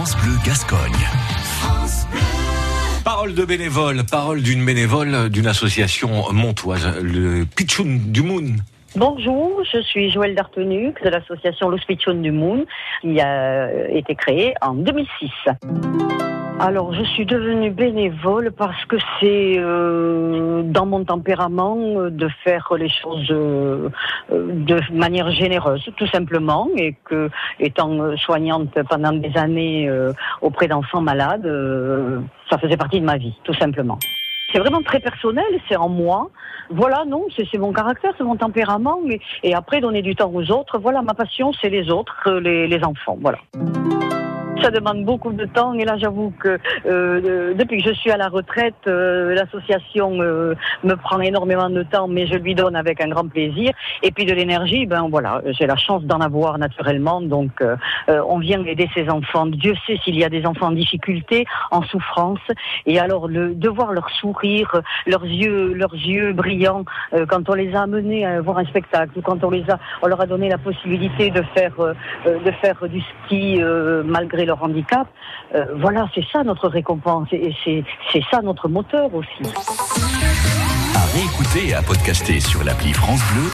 France Bleu Gascogne. Parole de bénévole, parole d'une bénévole d'une association montoise, le Pichoun du Moon. Bonjour, je suis Joëlle Dartenuc de l'association Los Pichoun du Moon qui a été créée en 2006. Alors, je suis devenue bénévole parce que c'est euh, dans mon tempérament euh, de faire les choses euh, de manière généreuse, tout simplement, et que, étant soignante pendant des années auprès d'enfants malades, ça faisait partie de ma vie, tout simplement. C'est vraiment très personnel, c'est en moi. Voilà, non, c'est mon caractère, c'est mon tempérament. Et, après, donner du temps aux autres, voilà, ma passion, c'est les autres, les enfants, voilà. Ça demande beaucoup de temps et là j'avoue que euh, depuis que je suis à la retraite, euh, l'association euh, me prend énormément de temps, mais je lui donne avec un grand plaisir. Et puis de l'énergie, ben voilà, j'ai la chance d'en avoir naturellement, donc euh, euh, on vient aider ces enfants. Dieu sait s'il y a des enfants en difficulté, en souffrance, et alors le, de voir leur sourire, leurs yeux, leurs yeux brillants euh, quand on les a amenés à voir un spectacle, ou quand on les a, on leur a donné la possibilité de faire de faire du ski malgré leur handicap. Euh, voilà, c'est ça notre récompense et c'est ça notre moteur aussi. À réécouter et à podcaster sur l'appli France Bleu